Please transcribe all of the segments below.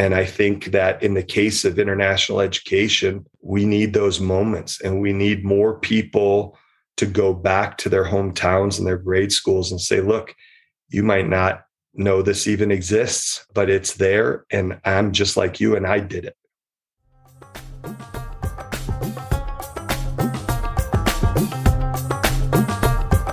And I think that in the case of international education, we need those moments and we need more people to go back to their hometowns and their grade schools and say, look, you might not know this even exists, but it's there. And I'm just like you and I did it.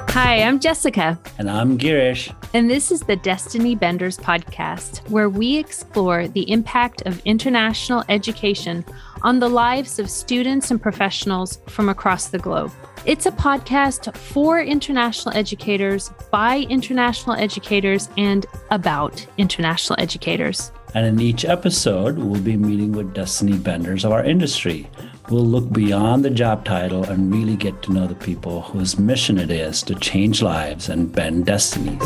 Hi, I'm Jessica. And I'm Girish. And this is the Destiny Benders podcast, where we explore the impact of international education on the lives of students and professionals from across the globe. It's a podcast for international educators, by international educators, and about international educators. And in each episode, we'll be meeting with Destiny Benders of our industry We'll look beyond the job title and really get to know the people whose mission it is to change lives and bend destinies.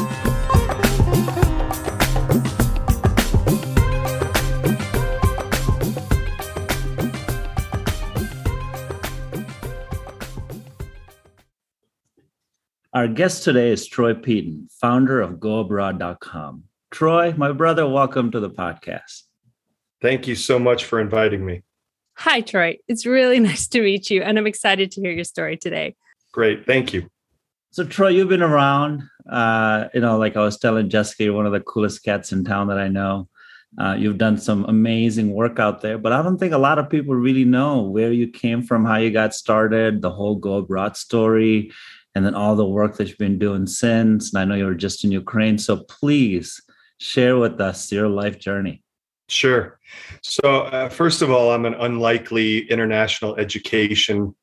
Our guest today is Troy Peden, founder of GoAbroad.com. Troy, my brother, welcome to the podcast. Thank you so much for inviting me. Hi, Troy. It's really nice to meet you, and I'm excited to hear your story today. Great. Thank you. So, Troy, you've been around. Uh, you know, like I was telling Jessica, you're one of the coolest cats in town that I know. Uh, you've done some amazing work out there, but I don't think a lot of people really know where you came from, how you got started, the whole Go Abroad story, and then all the work that you've been doing since. And I know you were just in Ukraine. So please share with us your life journey. Sure. So, uh, first of all, I'm an unlikely international education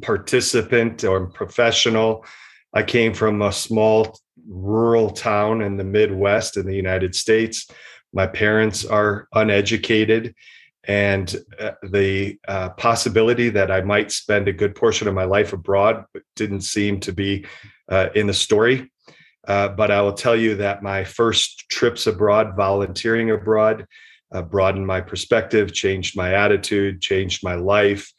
participant or professional. I came from a small rural town in the Midwest in the United States. My parents are uneducated, and uh, the uh, possibility that I might spend a good portion of my life abroad didn't seem to be uh, in the story. Uh, but I will tell you that my first trips abroad, volunteering abroad, uh, broadened my perspective, changed my attitude, changed my life,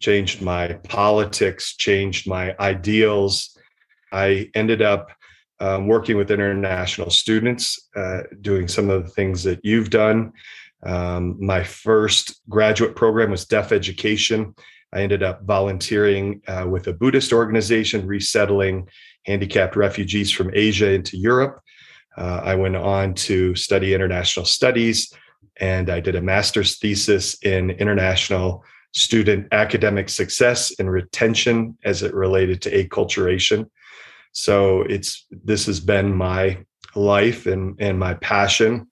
changed my politics, changed my ideals. I ended up um, working with international students, uh, doing some of the things that you've done. Um, my first graduate program was deaf education. I ended up volunteering uh, with a Buddhist organization, resettling handicapped refugees from Asia into Europe. Uh, I went on to study international studies, and I did a master's thesis in international student academic success and retention as it related to acculturation. So it's this has been my life and, and my passion.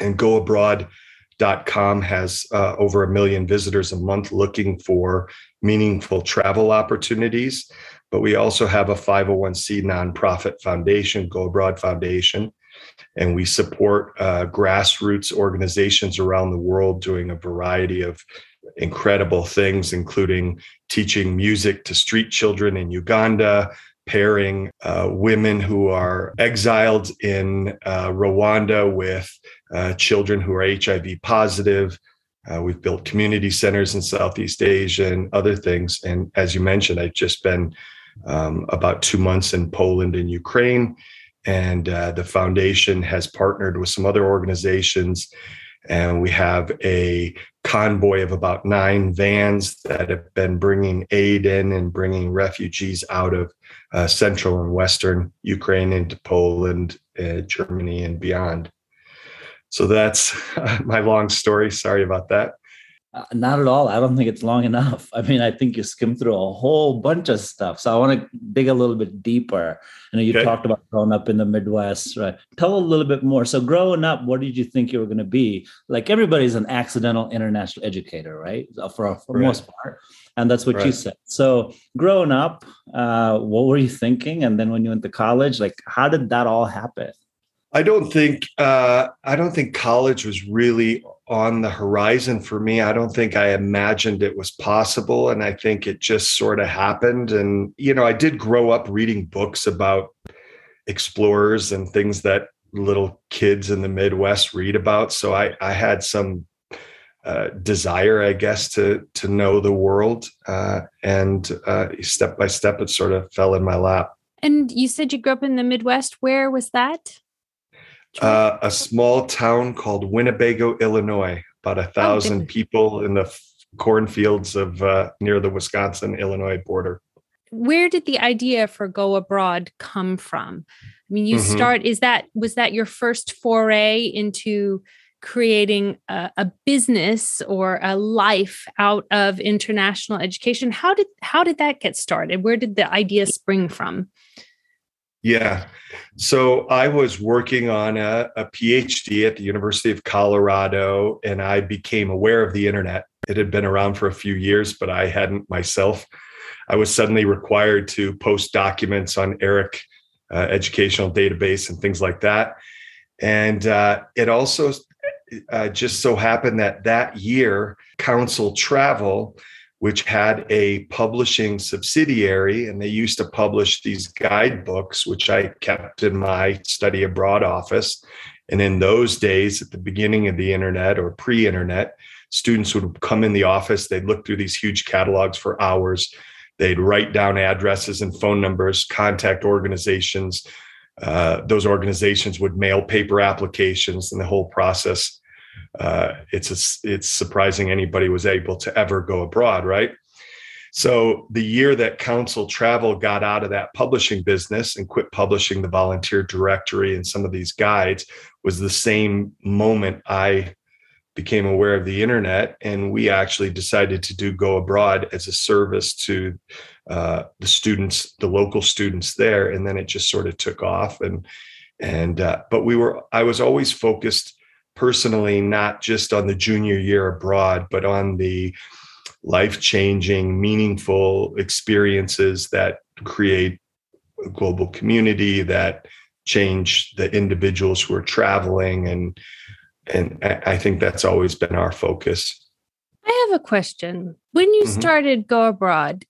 And goabroad.com has uh, over a million visitors a month looking for meaningful travel opportunities. But we also have a 501c nonprofit foundation, Go Abroad Foundation, and we support uh, grassroots organizations around the world doing a variety of incredible things, including teaching music to street children in Uganda, pairing uh, women who are exiled in uh, Rwanda with uh, children who are HIV positive. Uh, we've built community centers in Southeast Asia and other things. And as you mentioned, I've just been um, about two months in Poland and Ukraine and uh, the foundation has partnered with some other organizations. And we have a convoy of about nine vans that have been bringing aid in and bringing refugees out of uh, central and western ukraine into poland uh, germany and beyond. So that's my long story. Sorry about that uh, not at all. I don't think it's long enough. I mean, I think you skimmed through a whole bunch of stuff. So I want to dig a little bit deeper. You know, you okay. talked about growing up in the Midwest, right? Tell a little bit more. So growing up, what did you think you were going to be? Like everybody's an accidental international educator, right? For for right. most part, and that's what right. you said. So growing up, uh, what were you thinking? And then when you went to college, like how did that all happen? I don't think uh, I don't think college was really on the horizon for me. I don't think I imagined it was possible, and I think it just sort of happened. And you know, I did grow up reading books about explorers and things that little kids in the Midwest read about. So I, I had some uh, desire, I guess, to to know the world, uh, and uh, step by step, it sort of fell in my lap. And you said you grew up in the Midwest. Where was that? Uh, a small town called Winnebago, Illinois, about a oh, thousand oh, people in the cornfields of uh, near the Wisconsin Illinois border. Where did the idea for Go Abroad come from? I mean, you mm-hmm. start, is that, was that your first foray into creating a, a, business or a life out of international education? How did, how did that get started? Where did the idea spring from? Yeah. So I was working on a, a, PhD at the University of Colorado, and I became aware of the internet. It had been around for a few years, but I hadn't myself. I was suddenly required to post documents on ERIC uh, educational database and things like that. And uh, it also uh, just so happened that that year, Council Travel which had a publishing subsidiary, and they used to publish these guidebooks, which I kept in my study abroad office. And in those days, at the beginning of the internet or pre internet, students would come in the office, they'd look through these huge catalogs for hours, they'd write down addresses and phone numbers, contact organizations. Uh, those organizations would mail paper applications, and the whole process uh, it's a, it's surprising anybody was able to ever go abroad, right? So the year that Council Travel got out of that publishing business and quit publishing the volunteer directory and some of these guides was the same moment I became aware of the internet and we actually decided to do go abroad as a service to uh, the students the local students there and then it just sort of took off and and uh, but we were i was always focused personally, not just on the junior year abroad, but on the life changing, meaningful experiences that create a global community that change the individuals who are traveling and and I think that's always been our focus. I have a question. When you mm-hmm. started Go Abroad,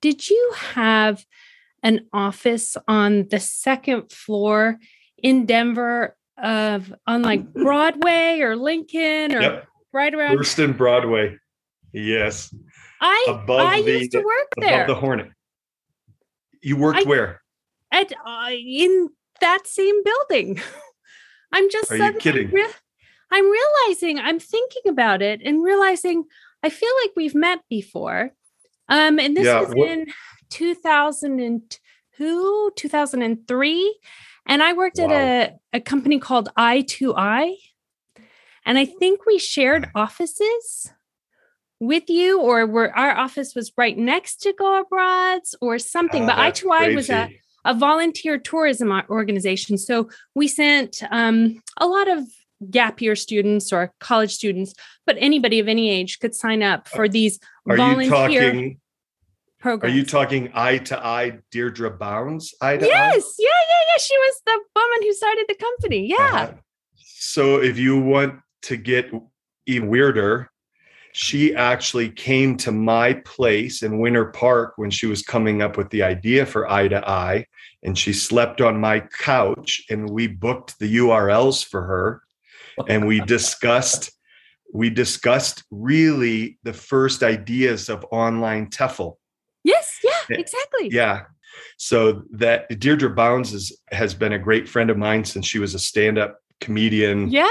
did you have an office on the second floor in Denver of on like Broadway or Lincoln or yep. right around and Broadway. Yes. I above I the, used to work there. Above the Hornet. You worked I, where? At uh, in that same building. I'm just Are you kidding? Re- I'm realizing I'm thinking about it and realizing I feel like we've met before. Um and this yeah, was what, in 2002, 2003 and I worked wow. at a, a company called i2i. And I think we shared offices with you, or where our office was right next to Go Abroads or something. But i2i crazy. was a, a volunteer tourism organization. So we sent um, a lot of gap year students or college students, but anybody of any age could sign up for these Are volunteer. You talking, programs. Are you talking eye to eye Deirdre Bounds? Eye to yes, eye? yeah, yeah, yeah. She was the woman who started the company. Yeah. Uh-huh. So if you want to get even weirder, she actually came to my place in Winter Park when she was coming up with the idea for Eye to Eye. And she slept on my couch and we booked the URLs for her. And we discussed, we discussed really the first ideas of online TEFL exactly. Yeah. So that Deirdre Bounds is, has been a great friend of mine since she was a stand-up comedian. Yeah.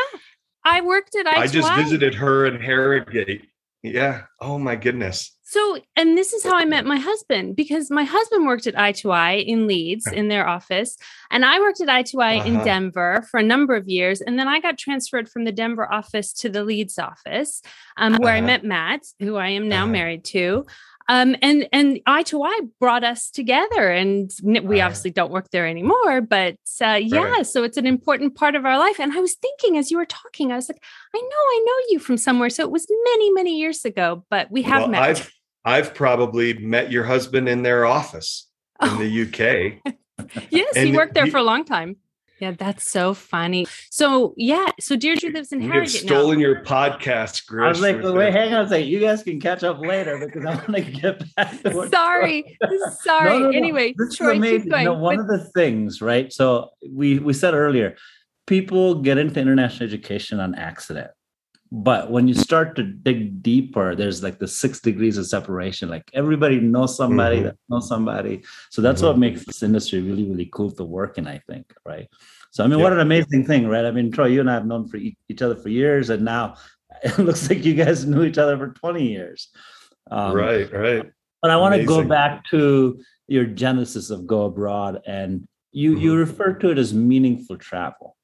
I worked at I, I just visited her in Harrogate. Yeah. Oh my goodness. So, and this is how I met my husband because my husband worked at I2I in Leeds in their office, and I worked at I2I uh-huh. in Denver for a number of years. And then I got transferred from the Denver office to the Leeds office, um, where uh-huh. I met Matt, who I am now uh-huh. married to. Um, and and eye to eye brought us together, and we right. obviously don't work there anymore. But uh, yeah, right. so it's an important part of our life. And I was thinking as you were talking, I was like, I know, I know you from somewhere. So it was many, many years ago, but we have well, met. I've I've probably met your husband in their office in oh. the UK. yes, he worked there he, for a long time. Yeah, that's so funny. So yeah, so Deirdre lives in Harrogate. You've stolen now. your podcast, Girish. I was like, wait, hang on a second. You guys can catch up later because I want to get back to Sorry. Sorry. No, no, no. Anyway, this Troy, is amazing. Going, one but... of the things, right? So we we said earlier, people get into international education on accident. But when you start to dig deeper, there's like the six degrees of separation. Like everybody knows somebody mm-hmm. that knows somebody. So that's mm-hmm. what makes this industry really, really cool to work in, I think. Right. So I mean, what an amazing thing, right? I mean, Troy, you and I have known for each other for years, and now it looks like you guys knew each other for 20 years. Um, right, right. But I want to go back to your genesis of Go Abroad, and you mm-hmm. you refer to it as meaningful travel.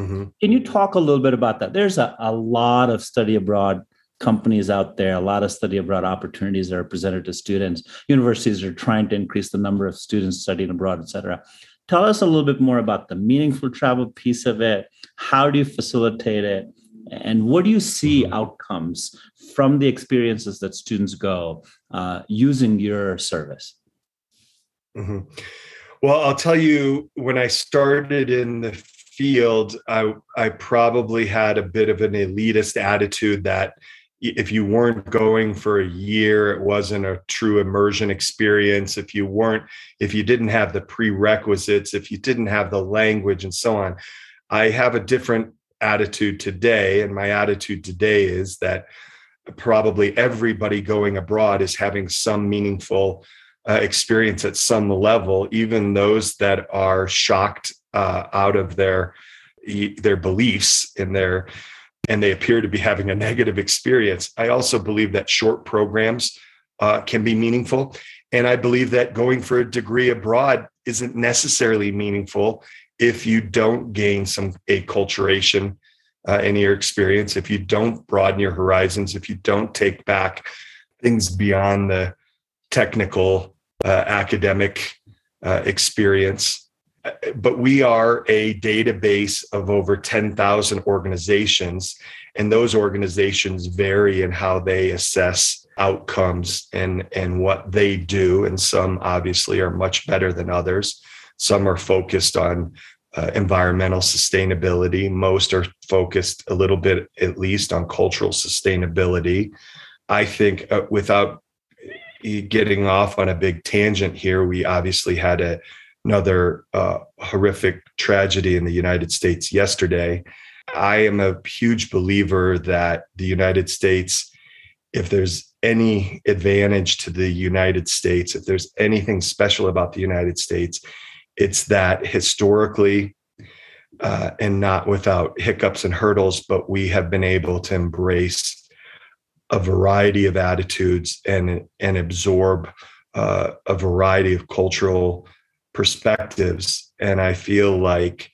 Mm-hmm. Can you talk a little bit about that? There's a, a lot of study abroad companies out there, a lot of study abroad opportunities that are presented to students. Universities are trying to increase the number of students studying abroad, et cetera. Tell us a little bit more about the meaningful travel piece of it. How do you facilitate it? And what do you see mm-hmm. outcomes from the experiences that students go uh, using your service? Mm-hmm. Well, I'll tell you, when I started in the field, I, I probably had a bit of an elitist attitude that if you weren't going for a year it wasn't a true immersion experience. If you weren't if you didn't have the prerequisites if you didn't have the language and so on. I have a different attitude today and my attitude today is that probably everybody going abroad is having some meaningful uh, experience at some level even those that are shocked uh, out of their their beliefs in their and they appear to be having a negative experience. I also believe that short programs uh, can be meaningful. And I believe that going for a degree abroad isn't necessarily meaningful if you don't gain some acculturation uh, in your experience, if you don't broaden your horizons, if you don't take back things beyond the technical uh, academic uh, experience but we are a database of over 10,000 organizations, and those organizations vary in how they assess outcomes and, and what they do. And some obviously are much better than others. Some are focused on uh, environmental sustainability. Most are focused a little bit, at least, on cultural sustainability. I think, uh, without getting off on a big tangent here, we obviously had a another uh, horrific tragedy in the United States yesterday. I am a huge believer that the United States, if there's any advantage to the United States, if there's anything special about the United States, it's that historically, uh, and not without hiccups and hurdles, but we have been able to embrace a variety of attitudes and and absorb uh, a variety of cultural perspectives. And I feel like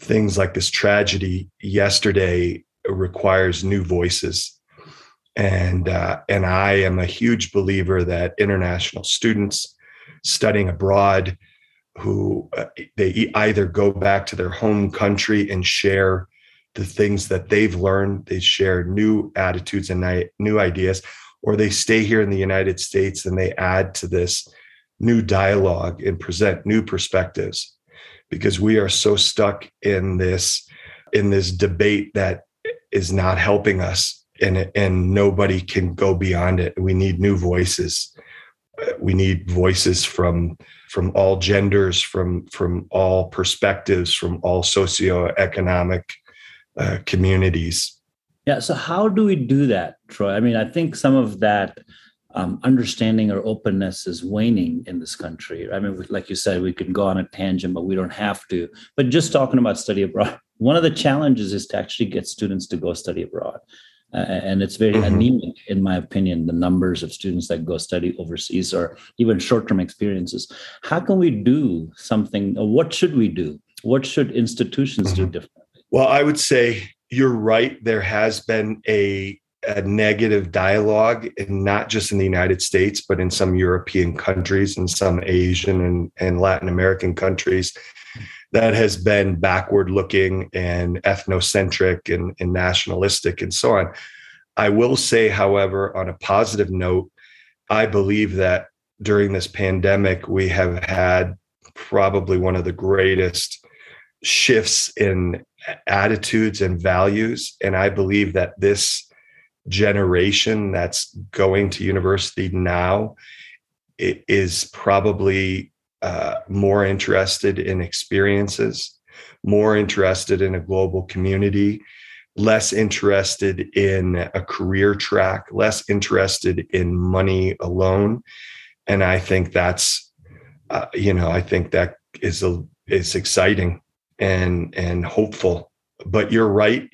things like this tragedy yesterday requires new voices. And uh, and I am a huge believer that international students studying abroad who uh, they either go back to their home country and share the things that they've learned, they share new attitudes and new ideas, or they stay here in the United States and they add to this new dialogue and present new perspectives because we are so stuck in this in this debate that is not helping us and and nobody can go beyond it. We need new voices. We need voices from from all genders from from all perspectives from all socioeconomic uh, communities. Yeah so how do we do that troy? I mean i think some of that um, understanding or openness is waning in this country. I mean, like you said, we can go on a tangent, but we don't have to. But just talking about study abroad, one of the challenges is to actually get students to go study abroad. Uh, and it's very mm-hmm. anemic, in my opinion, the numbers of students that go study overseas or even short term experiences. How can we do something? what should we do? What should institutions mm-hmm. do differently? Well, I would say you're right. There has been a a negative dialogue, and not just in the United States, but in some European countries and some Asian and, and Latin American countries that has been backward looking and ethnocentric and, and nationalistic and so on. I will say, however, on a positive note, I believe that during this pandemic, we have had probably one of the greatest shifts in attitudes and values. And I believe that this generation that's going to university now is probably uh, more interested in experiences, more interested in a global community, less interested in a career track, less interested in money alone. And I think that's, uh, you know, I think that is a is exciting and and hopeful. But you're right,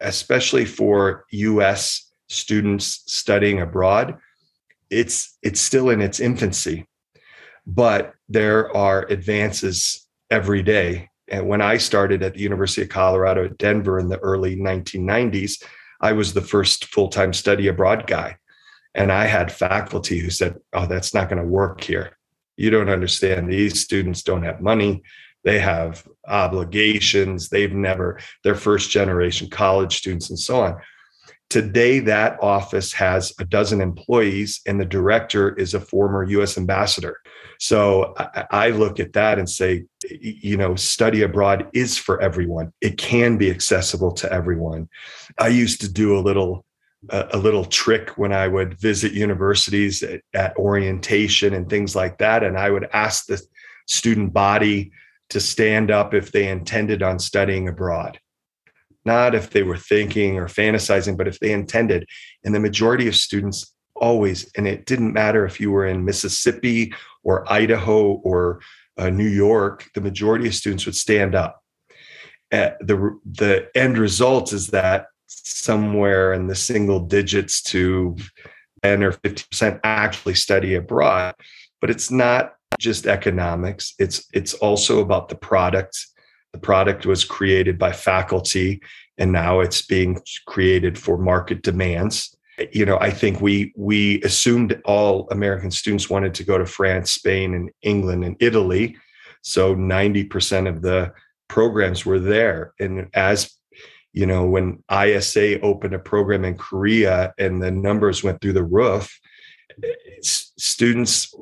especially for U.S. students studying abroad, it's it's still in its infancy, but there are advances every day. And when I started at the University of Colorado at Denver in the early 1990s, I was the first full-time study abroad guy. And I had faculty who said, Oh, that's not going to work here. You don't understand. These students don't have money. They have obligations. They've never, they're first generation college students and so on. Today, that office has a dozen employees, and the director is a former US ambassador. So I, look at that and say, you know, study abroad is for everyone. It can be accessible to everyone. I used to do a little a, little trick when I would visit universities at, at orientation and things like that. And I would ask the student body to stand up if they intended on studying abroad not if they were thinking or fantasizing, but if they intended. And the majority of students always, and it didn't matter if you were in Mississippi or Idaho or uh, New York, the majority of students would stand up. Uh, the the end result is that somewhere in the single digits to 10 or 50% actually study abroad but it's not just economics it's it's also about the product the product was created by faculty and now it's being created for market demands. You know i think we we assumed all american students wanted to go to france spain and england and italy. So 90% of the programs were there. And as you know, when ISA opened a program in Korea and the numbers went through the roof, students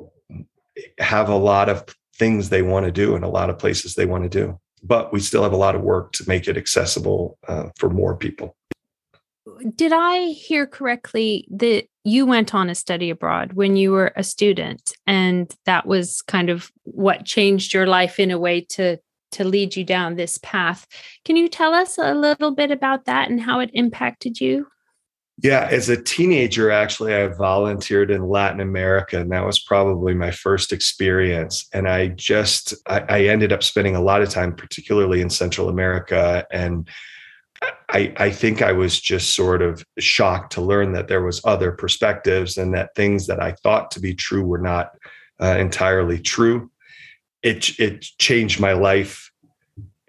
have a lot of things they want to do and a lot of places they want to do. But we still have a lot of work to make it accessible uh, for more people. Did I hear correctly that you went on a study abroad when you were a student, and that was kind of what changed your life in a way to to lead you down this path. Can you tell us a little bit about that and how it impacted you? Yeah, as a teenager, actually, I volunteered in Latin America, and that was probably my first experience. And I just, I, I ended up spending a lot of time, particularly in Central America. And I, I think I was just sort of shocked to learn that there was other perspectives and that things that I thought to be true were not uh, entirely true it it changed my life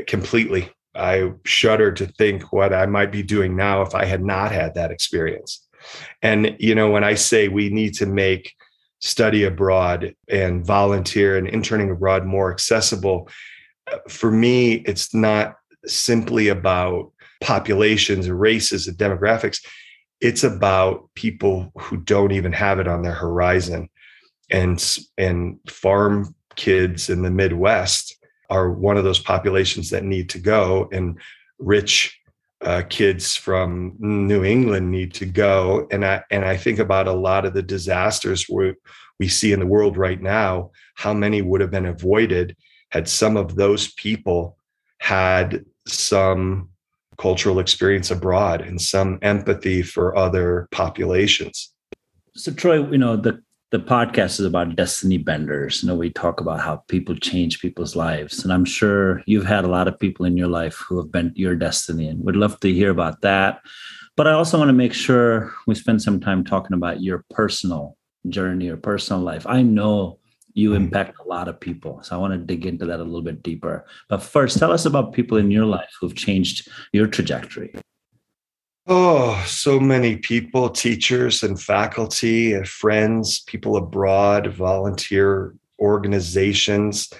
completely. I shudder to think what I might be doing now if I had not had that experience. And you know, when I say we need to make study abroad and volunteer and interning abroad more accessible, for me, it's not simply about populations and races and demographics. It's about people who don't even have it on their horizon. And and farm kids in the Midwest are one of those populations that need to go, and rich uh, kids from New England need to go. And I and I think about a lot of the disasters we we see in the world right now. How many would have been avoided had some of those people had some cultural experience abroad and some empathy for other populations. So, Troy, you know the the podcast is about destiny benders. You know, we talk about how people change people's lives. And I'm sure you've had a lot of people in your life who have bent your destiny and would love to hear about that. But I also want to make sure we spend some time talking about your personal journey or personal life. I know you mm-hmm. impact a lot of people. So I want to dig into that a little bit deeper. But first, tell us about people in your life who've changed your trajectory. Oh, so many people, teachers and faculty and friends, people abroad, volunteer organizations.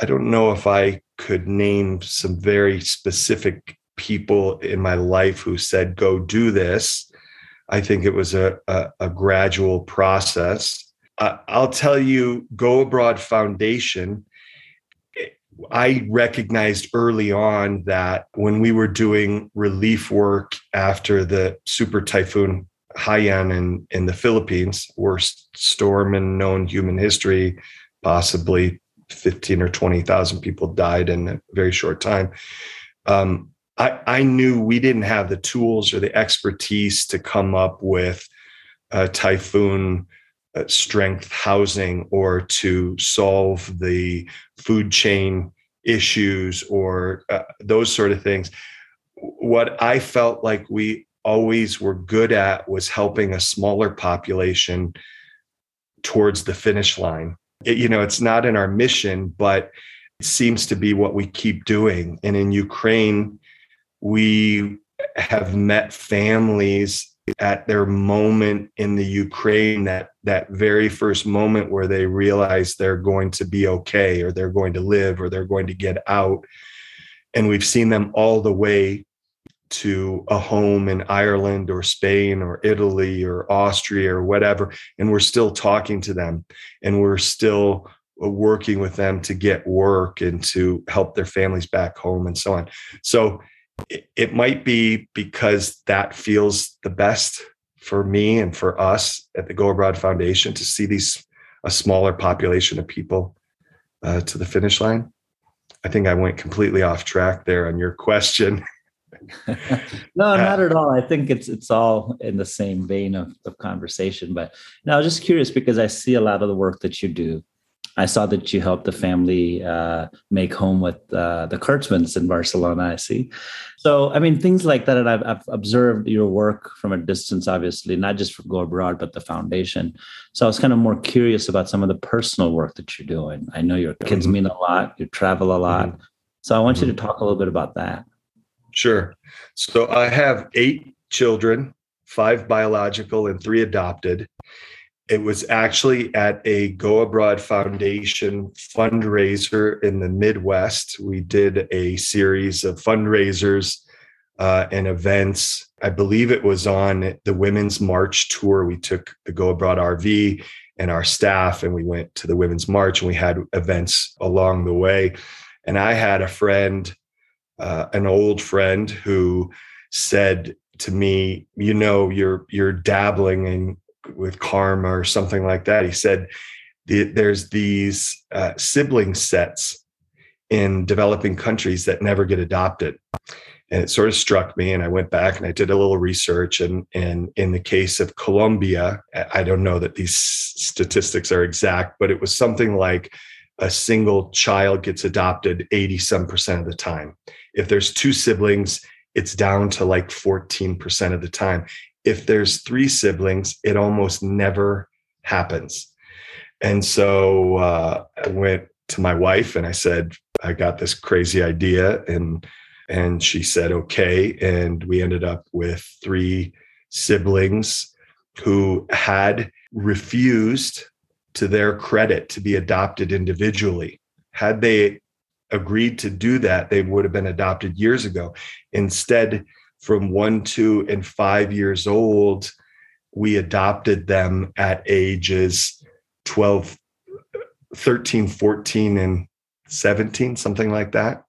I don't know if I could name some very specific people in my life who said, go do this. I think it was a, a, a gradual process. I'll tell you, Go Abroad Foundation I recognized early on that when we were doing relief work after the super typhoon Haiyan in, in the Philippines, worst storm in known human history, possibly 15 or 20,000 people died in a very short time. Um, I, I knew we didn't have the tools or the expertise to come up with a typhoon strength housing or to solve the food chain issues or uh, those sort of things. What I felt like we always were good at was helping a smaller population towards the finish line. It, you know, it's not in our mission, but it seems to be what we keep doing. And in Ukraine, we have met families at their moment in the Ukraine that that very first moment where they realize they're going to be okay or they're going to live or they're going to get out. And we've seen them all the way to a home in Ireland or Spain or Italy or Austria or whatever and we're still talking to them and we're still uh, working with them to get work and to help their families back home and so on. So it, it might be because that feels the best for me and for us at the Go Abroad Foundation to see these a smaller population of people uh, to the finish line. I think I went completely off track there on your question. no, uh, not at all. I think it's it's all in the same vein of, of conversation. But now, I was just curious because I see a lot of the work that you do I saw that you helped the family uh, make home with uh, the Kurtzmans in Barcelona. I see. So, I mean, things like that. And I've, I've, observed your work from a distance, obviously, not just for Go Abroad, but the foundation. So, I was kind of more curious about some of the personal work that you're doing. I know your kids mm-hmm. mean a lot, you travel a lot. Mm-hmm. So, I want mm-hmm. you to mm-hmm. talk a little bit about that. Sure. So, I have eight children, five biological and three adopted it was actually at a Go Abroad Foundation fundraiser in the Midwest. We did a series of fundraisers uh, and events. I believe it was on the Women's March tour. We took the Go Abroad RV and our staff, and we went to the Women's March, and we had events along the way. And I had a friend, uh, an old friend, who said to me, "You know, you're you're dabbling in with karma or something like that. He said the, there's these uh, sibling sets in developing countries that never get adopted. And it sort of struck me, and I went back and I did a little research. And, and in the case of Colombia, I don't know that these statistics are exact, but it was something like a single child gets adopted 80 some percent of the time. If there's two siblings, it's down to like 14% of the time if there's three siblings, it almost never happens. And so uh, I went to my wife and I said, I got this crazy idea. And and she said, okay. And we ended up with three siblings who had refused to their credit to be adopted individually. Had they agreed to do that, they would have been adopted years ago. Instead, from one, two, and five years old, we adopted them at ages 12, 13, 14, and 17, something like that.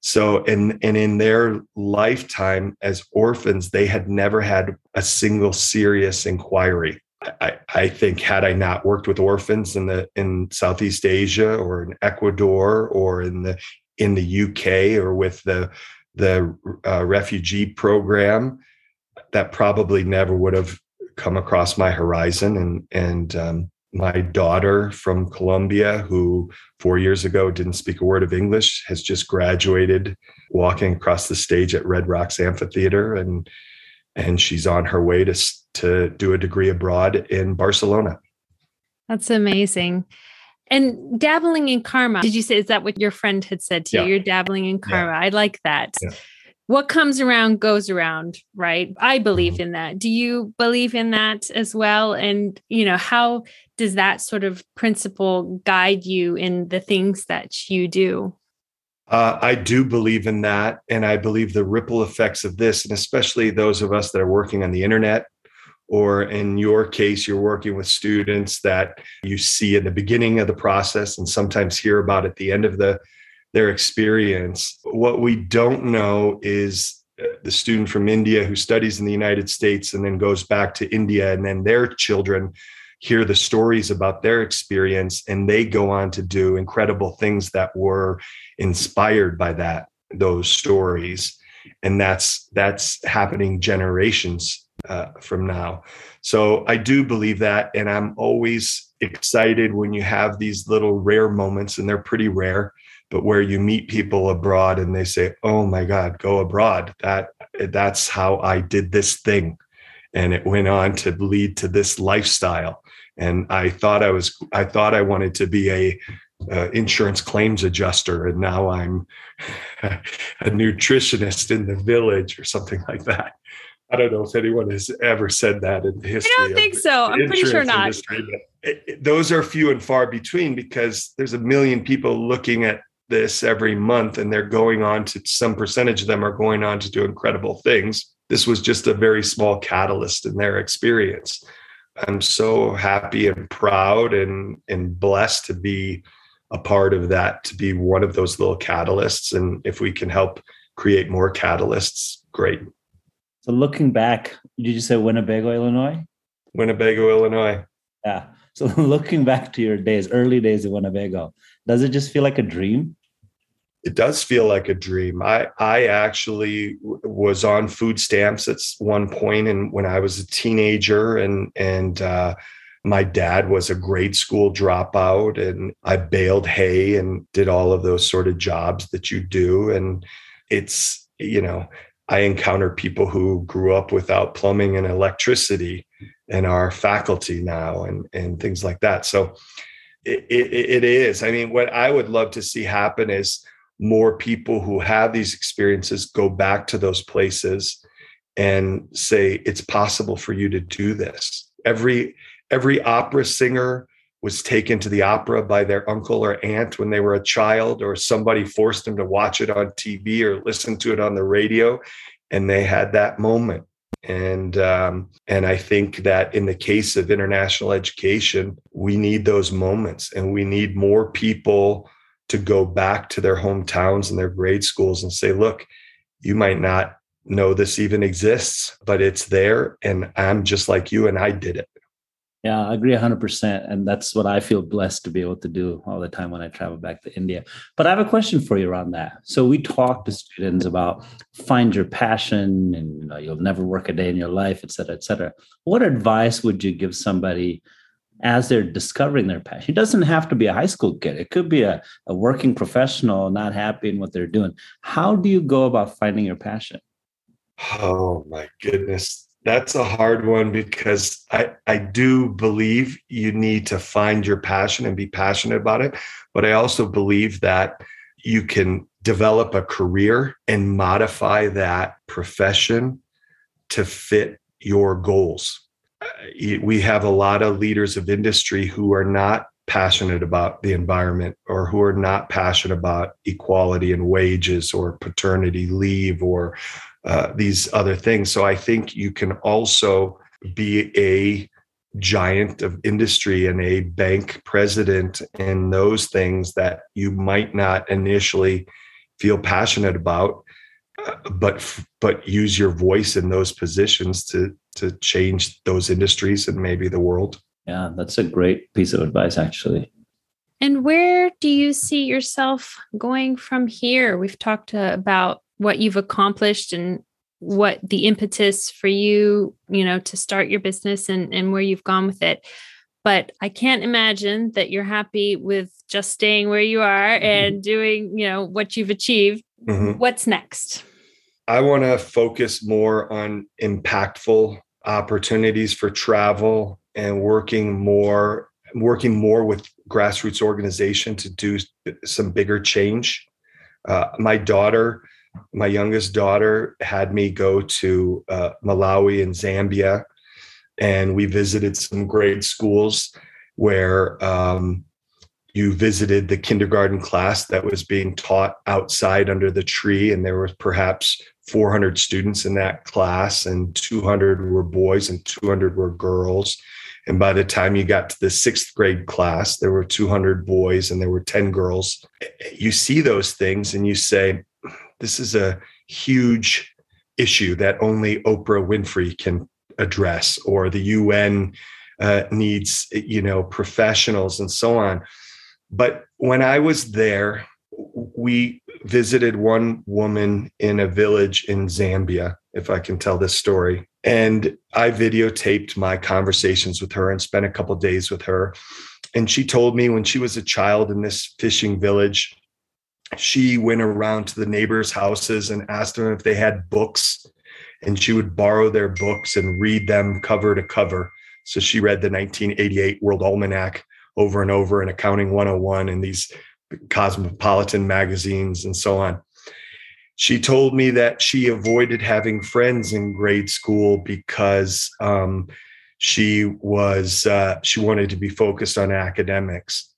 So, and, and in their lifetime as orphans, they had never had a single serious inquiry. I, I think had I not worked with orphans in the in Southeast Asia or in Ecuador or in the in the UK or with the the uh, refugee program that probably never would have come across my horizon and and um, my daughter from Colombia who 4 years ago didn't speak a word of English has just graduated walking across the stage at Red Rocks Amphitheater and and she's on her way to to do a degree abroad in Barcelona. That's amazing. And dabbling in karma, did you say, is that what your friend had said to yeah. you? You're dabbling in karma. Yeah. I like that. Yeah. What comes around goes around, right? I believe mm-hmm. in that. Do you believe in that as well? And, you know, how does that sort of principle guide you in the things that you do? Uh, I do believe in that. And I believe the ripple effects of this, and especially those of us that are working on the internet or in your case, you're working with students that you see in the beginning of the process and sometimes hear about at the end of the their experience. What we don't know is uh, the student from India who studies in the United States and then goes back to India, and then their children hear the stories about their experience and they go on to do incredible things that were inspired by that those stories and that's that's happening generations uh, from now. So I do believe that. And I'm always excited when you have these little rare moments, and they're pretty rare, but where you meet people abroad and they say, "Oh my God, go abroad." That that's how I did this thing, and it went on to lead to this lifestyle. And I thought I was, I thought I wanted to be a uh, insurance claims adjuster, and now I'm a nutritionist in the village or something like that. I don't know if anyone has ever said that in the history. I don't think so. I'm pretty sure not. Industry, it, it, those are few and far between because there's a million people looking at this every month and they're going on to some percentage of them are going on to do incredible things. This was just a very small catalyst in their experience. I'm so happy and proud and and blessed to be a part of that, to be one of those little catalysts. And if we can help create more catalysts, great. So looking back, did you say Winnebago, Illinois? Winnebago, Illinois. Yeah. So looking back to your days, early days of Winnebago, does it just feel like a dream? It does feel like a dream. I I actually was on food stamps at one point, and when I was a teenager, and and uh, my dad was a grade school dropout, and I baled hay and did all of those sort of jobs that you do, and it's you know I encounter people who grew up without plumbing and electricity and are faculty now and, and things like that. So it, it, it is. I mean, what I would love to see happen is more people who have these experiences go back to those places and say it's possible for you to do this. Every every opera singer was taken to the opera by their uncle or aunt when they were a child, or somebody forced them to watch it on TV or listen to it on the radio, and they had that moment. And um, and I think that in the case of international education, we need those moments, and we need more people to go back to their hometowns and their grade schools and say, "Look, you might not know this even exists, but it's there, and I'm just like you, and I did it." Yeah, I agree 100%. And that's what I feel blessed to be able to do all the time when I travel back to India. But I have a question for you around that. So we talk to students about find your passion and you know, you'll never work a day in your life, et cetera, et cetera. What advice would you give somebody as they're discovering their passion? It doesn't have to be a high school kid, it could be a, a working professional not happy in what they're doing. How do you go about finding your passion? Oh my goodness that's a hard one because I, I do believe you need to find your passion and be passionate about it. But I also believe that you can develop a career and modify that profession to fit your goals. Uh, we have a lot of leaders of industry who are not passionate about the environment or who are not passionate about equality and wages or paternity leave or uh, these other things. So I think you can also be a giant of industry and a bank president and those things that you might not initially feel passionate about uh, but but use your voice in those positions to to change those industries and maybe the world. Yeah that's a great piece of advice actually. And where do you see yourself going from here? We've talked uh, about what you've accomplished and what the impetus for you, you know, to start your business and, and where you've gone with it. But I can't imagine that you're happy with just staying where you are mm-hmm. and doing, you know, what you've achieved. Mm-hmm. What's next? I want to focus more on impactful opportunities for travel and working more working more with grassroots organization to do some bigger change. Uh, my daughter my youngest daughter had me go to uh, Malawi and Zambia, and we visited some grade schools where um, you visited the kindergarten class that was being taught outside under the tree, and there were perhaps 400 students in that class, and 200 were boys and 200 were girls. And by the time you got to the sixth grade class, there were 200 boys and there were 10 girls. You see those things and you say, this is a huge issue that only Oprah Winfrey can address, or the UN uh, needs, you know, professionals and so on. But when I was there, we visited one woman in a village in Zambia, if I can tell this story. And I videotaped my conversations with her and spent a couple days with her. And she told me when she was a child in this fishing village, she went around to the neighbors' houses and asked them if they had books, and she would borrow their books and read them cover to cover. So she read the 1988 World Almanac over and over and Accounting 101 and these cosmopolitan magazines and so on. She told me that she avoided having friends in grade school because um, she was uh, she wanted to be focused on academics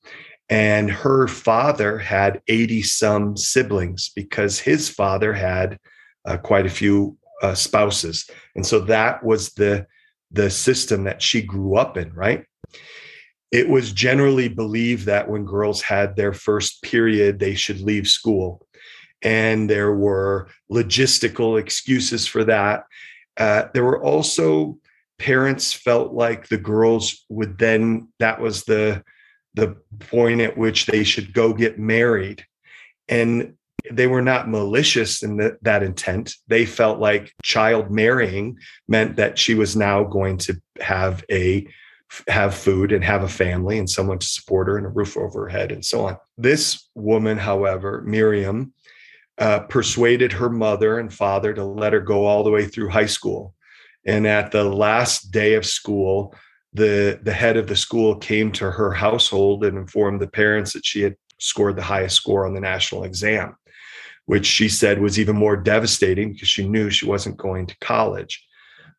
and her father had 80 some siblings because his father had uh, quite a few uh, spouses. And so that was the the system that she grew up in right? It was generally believed that when girls had their first period they should leave school. And there were logistical excuses for that. Uh, there were also parents felt like the girls would then that was the the point at which they should go get married. And they were not malicious in the, that intent. They felt like child marrying meant that she was now going to have a have food and have a family and someone to support her and a roof over her head and so on. This woman however miriam uh, persuaded her mother and father to let her go all the way through high school. And at the last day of school, the, the head of the school came to her household and informed the parents that she had scored the highest score on the national exam, which she said was even more devastating because she knew she wasn't going to college.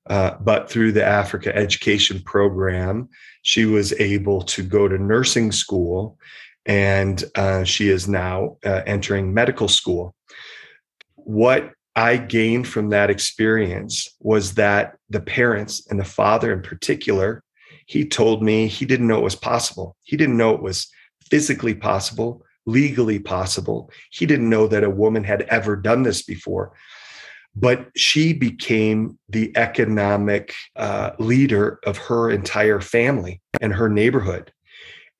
Uh, but through the Africa Education Program, she was able to go to nursing school and uh, she is now uh, entering medical school. What I gained from that experience was that the parents and the father in particular, he told me he didn't know it was possible. He didn't know it was physically possible, legally possible. He didn't know that a woman had ever done this before. But she became the economic uh, leader of her entire family and her neighborhood.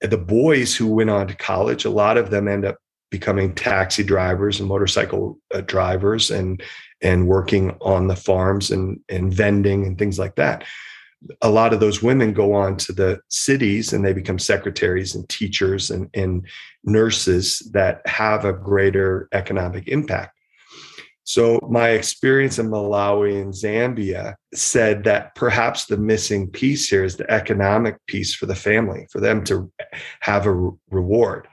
The boys who went on to college, a lot of them end up becoming taxi drivers and motorcycle uh, drivers and and working on the farms and and vending and things like that a lot of those women go on to the cities and they become secretaries and teachers and, and nurses that have a greater economic impact so my experience in Malawi and Zambia said that perhaps the missing piece here is the economic piece for the family, for them to have a re- reward.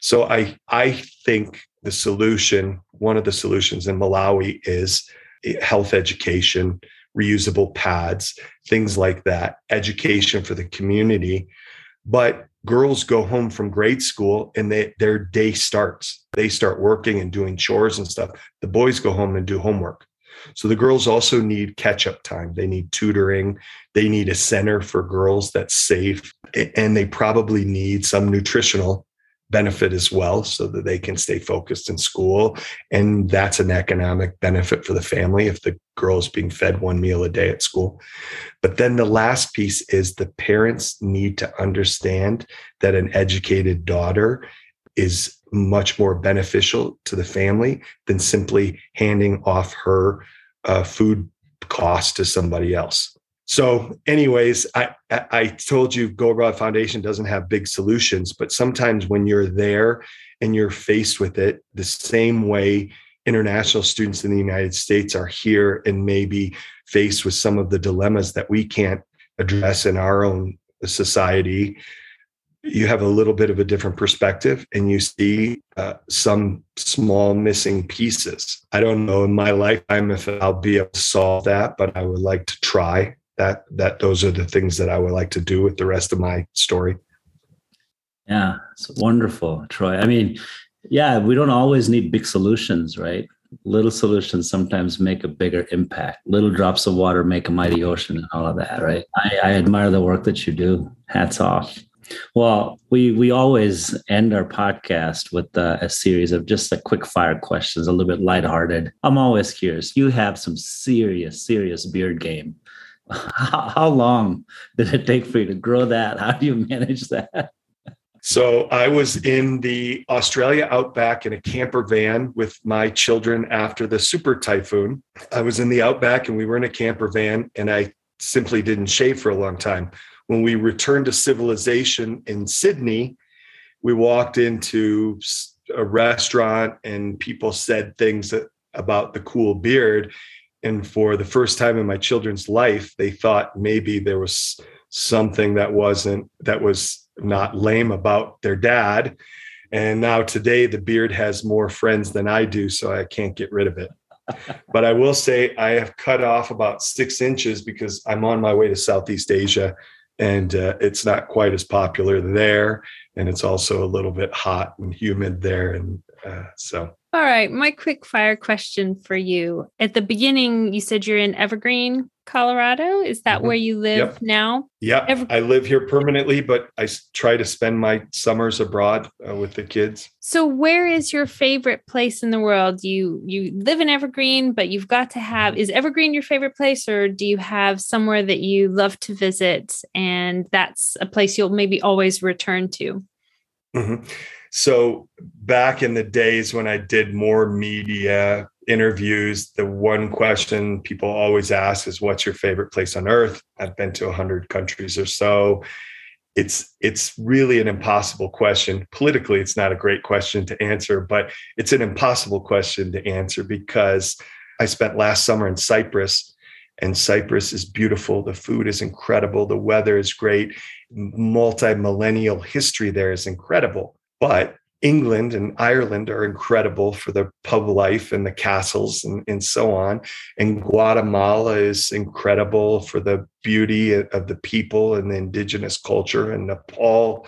So I I think the solution, one of the solutions in Malawi is eh, health education, reusable pads, things like that, education for the community. But girls go home from grade school and they, their day starts. They start working and doing chores and stuff. The boys go home and do homework. So the girls also need catch up time. They need tutoring. They need a center for girls that's safe. And they probably need some nutritional benefit as well so that they can stay focused in school. And that's an economic benefit for the family if the girl is being fed one meal a day at school. But then the last piece is the parents need to understand that an educated daughter is much more beneficial to the family than simply handing off her uh, food cost to somebody else so, anyways, I I told you Go Abroad Foundation doesn't have big solutions, but sometimes when you're there and you're faced with it, the same way international students in the United States are here and maybe faced with some of the dilemmas that we can't address in our own society, you have a little bit of a different perspective and you see uh, some small missing pieces. I don't know in my lifetime if I'll be able to solve that, but I would like to try that that those are the things that I would like to do with the rest of my story. Yeah, it's wonderful, Troy. I mean, yeah, we don't always need big solutions, right? Little solutions sometimes make a bigger impact. Little drops of water make a mighty ocean, and all of that, right? I, I admire the work that you do. Hats off. Well, we we always end our podcast with uh, a series of just a quick fire questions, a little bit lighthearted. I'm always curious. You have some serious, serious beard game how, how long did it take for you to grow that? How do you manage that? So I was in the Australia outback in a camper van with my children after the super typhoon. I was in the outback and we were in a camper van and I simply didn't shave for a long time. When we returned to civilization in Sydney, we walked into a restaurant and people said things about the cool beard. And for the first time in my children's life, they thought maybe there was something that wasn't, that was not lame about their dad. And now today, the beard has more friends than I do, so I can't get rid of it. but I will say I have cut off about six inches because I'm on my way to Southeast Asia and uh, it's not quite as popular there. And it's also a little bit hot and humid there. And uh, so. All right. My quick fire question for you. At the beginning, you said you're in Evergreen, Colorado. Is that mm-hmm. where you live yep. now? Yeah. Ever- I live here permanently, but I try to spend my summers abroad uh, with the kids. So where is your favorite place in the world? You you live in Evergreen, but you've got to have mm-hmm. is Evergreen your favorite place or do you have somewhere that you love to visit and that's a place you'll maybe always return to? Mm-hmm. So back in the days when I did more media interviews, the one question people always ask is, "What's your favorite place on earth?" I've been to hundred countries or so. It's it's really an impossible question. Politically, it's not a great question to answer, but it's an impossible question to answer because I spent last summer in Cyprus and Cyprus is beautiful. The food is incredible. The weather is great. Multi millennial history there is incredible. But England and Ireland are incredible for the pub life and the castles and, and so on. And Guatemala is incredible for the beauty of the people and the indigenous culture. And Nepal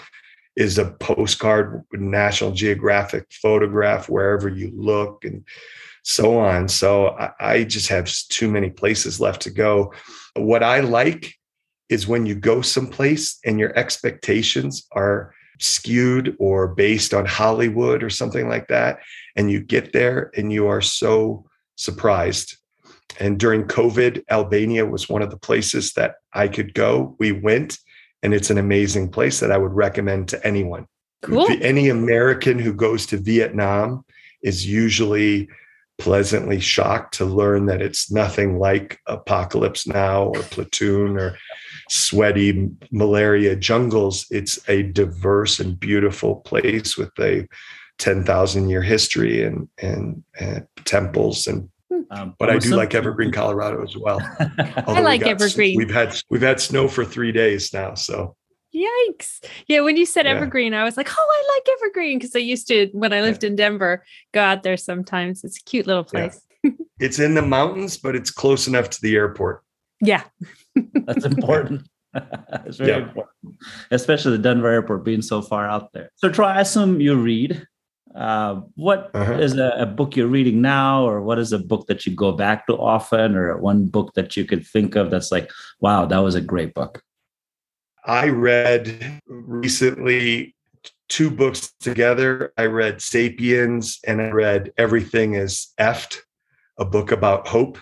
is a postcard, National Geographic photograph wherever you look and so on. So I, I just have too many places left to go. What I like is when you go someplace and your expectations are skewed or based on Hollywood or something like that. And you get there and you are so surprised. And during COVID, Albania was one of the places that I could go. We went, and it's an amazing place that I would recommend to anyone. Cool. Any American who goes to Vietnam is usually pleasantly shocked to learn that it's nothing like Apocalypse Now or Platoon or sweaty malaria jungles. It's a diverse and beautiful place with a 10,000 year history and, and, and temples and um, but I do like Evergreen, Colorado as well. I like we Evergreen. We've had we've had snow for three days now, so yikes! Yeah, when you said yeah. Evergreen, I was like, oh, I like Evergreen because I used to when I lived yeah. in Denver go out there sometimes. It's a cute little place. Yeah. it's in the mountains, but it's close enough to the airport. Yeah. That's important. it's very yeah. important, especially the Denver airport being so far out there. So, Troy, I assume you read. Uh, what uh-huh. is a, a, book you're reading now, or what is a book that you go back to often, or one book that you could think of that's like, wow, that was a great book? I read recently two books together. I read Sapiens and I read Everything is Effed, a book about hope.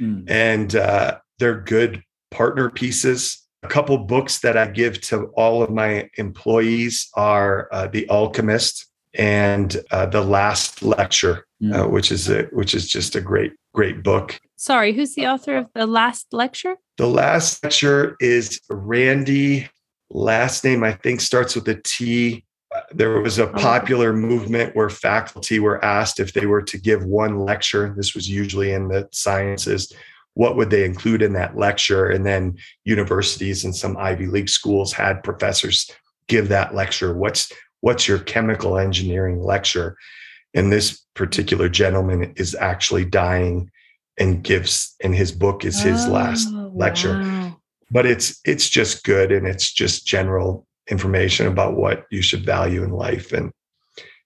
Mm. And uh, they're good partner pieces. A couple books that I give to all of my employees are uh, The Alchemist and uh, The Last Lecture, mm. which is a, which is just a great great book. Sorry, who's the uh, author of The Last Lecture? The Last Lecture is Randy. Last name I think starts with a T. There was a oh. popular movement where faculty were asked if they were to give one lecture. This was usually in the sciences what would they include in that lecture and then universities and some ivy league schools had professors give that lecture what's what's your chemical engineering lecture and this particular gentleman is actually dying and gives and his book is his oh, last lecture wow. but it's it's just good and it's just general information about what you should value in life and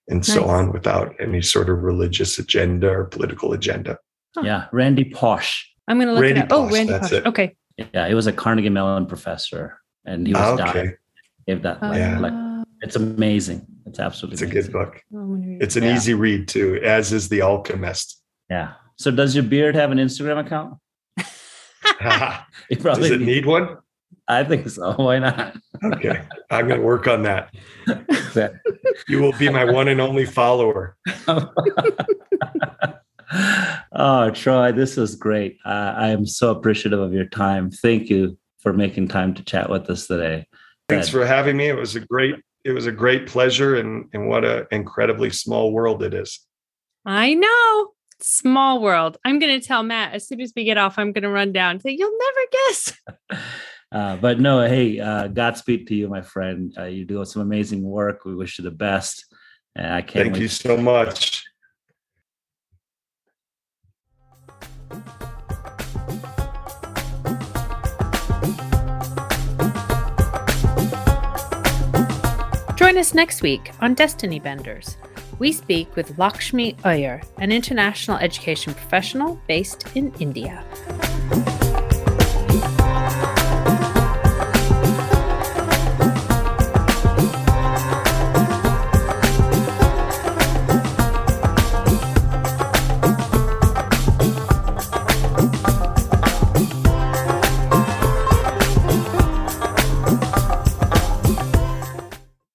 and nice. so on without any sort of religious agenda or political agenda yeah randy pausch I'm going to look Randy it up. oh, Randy Pausch. It. Okay. Yeah, he was a Carnegie Mellon professor, and he was ah, okay. dying. Gave that uh, yeah. like, it's amazing. It's absolutely. It's a good book. Oh, it's an yeah. easy read too, as is The Alchemist. Yeah. So, does your beard have an Instagram account? does it need one? I think so. Why not? okay, I'm going to work on that. you will be my one and only follower oh, Troy, this is great. Uh, I am so appreciative of your time. Thank you for making time to chat with us today. Thanks for having me. It was a great, it was a great pleasure, and and what an incredibly small world it is. I know. Small world. I'm going to tell Matt as soon as we get off. I'm going to run down and say, "You'll never guess." Uh, but no, hey, uh, Godspeed to you, my friend. Uh, you're doing some amazing work. We wish you the best. And I can't. Thank you so much. Join us next week on Destiny Benders. We speak with Lakshmi Iyer, an international education professional based in India.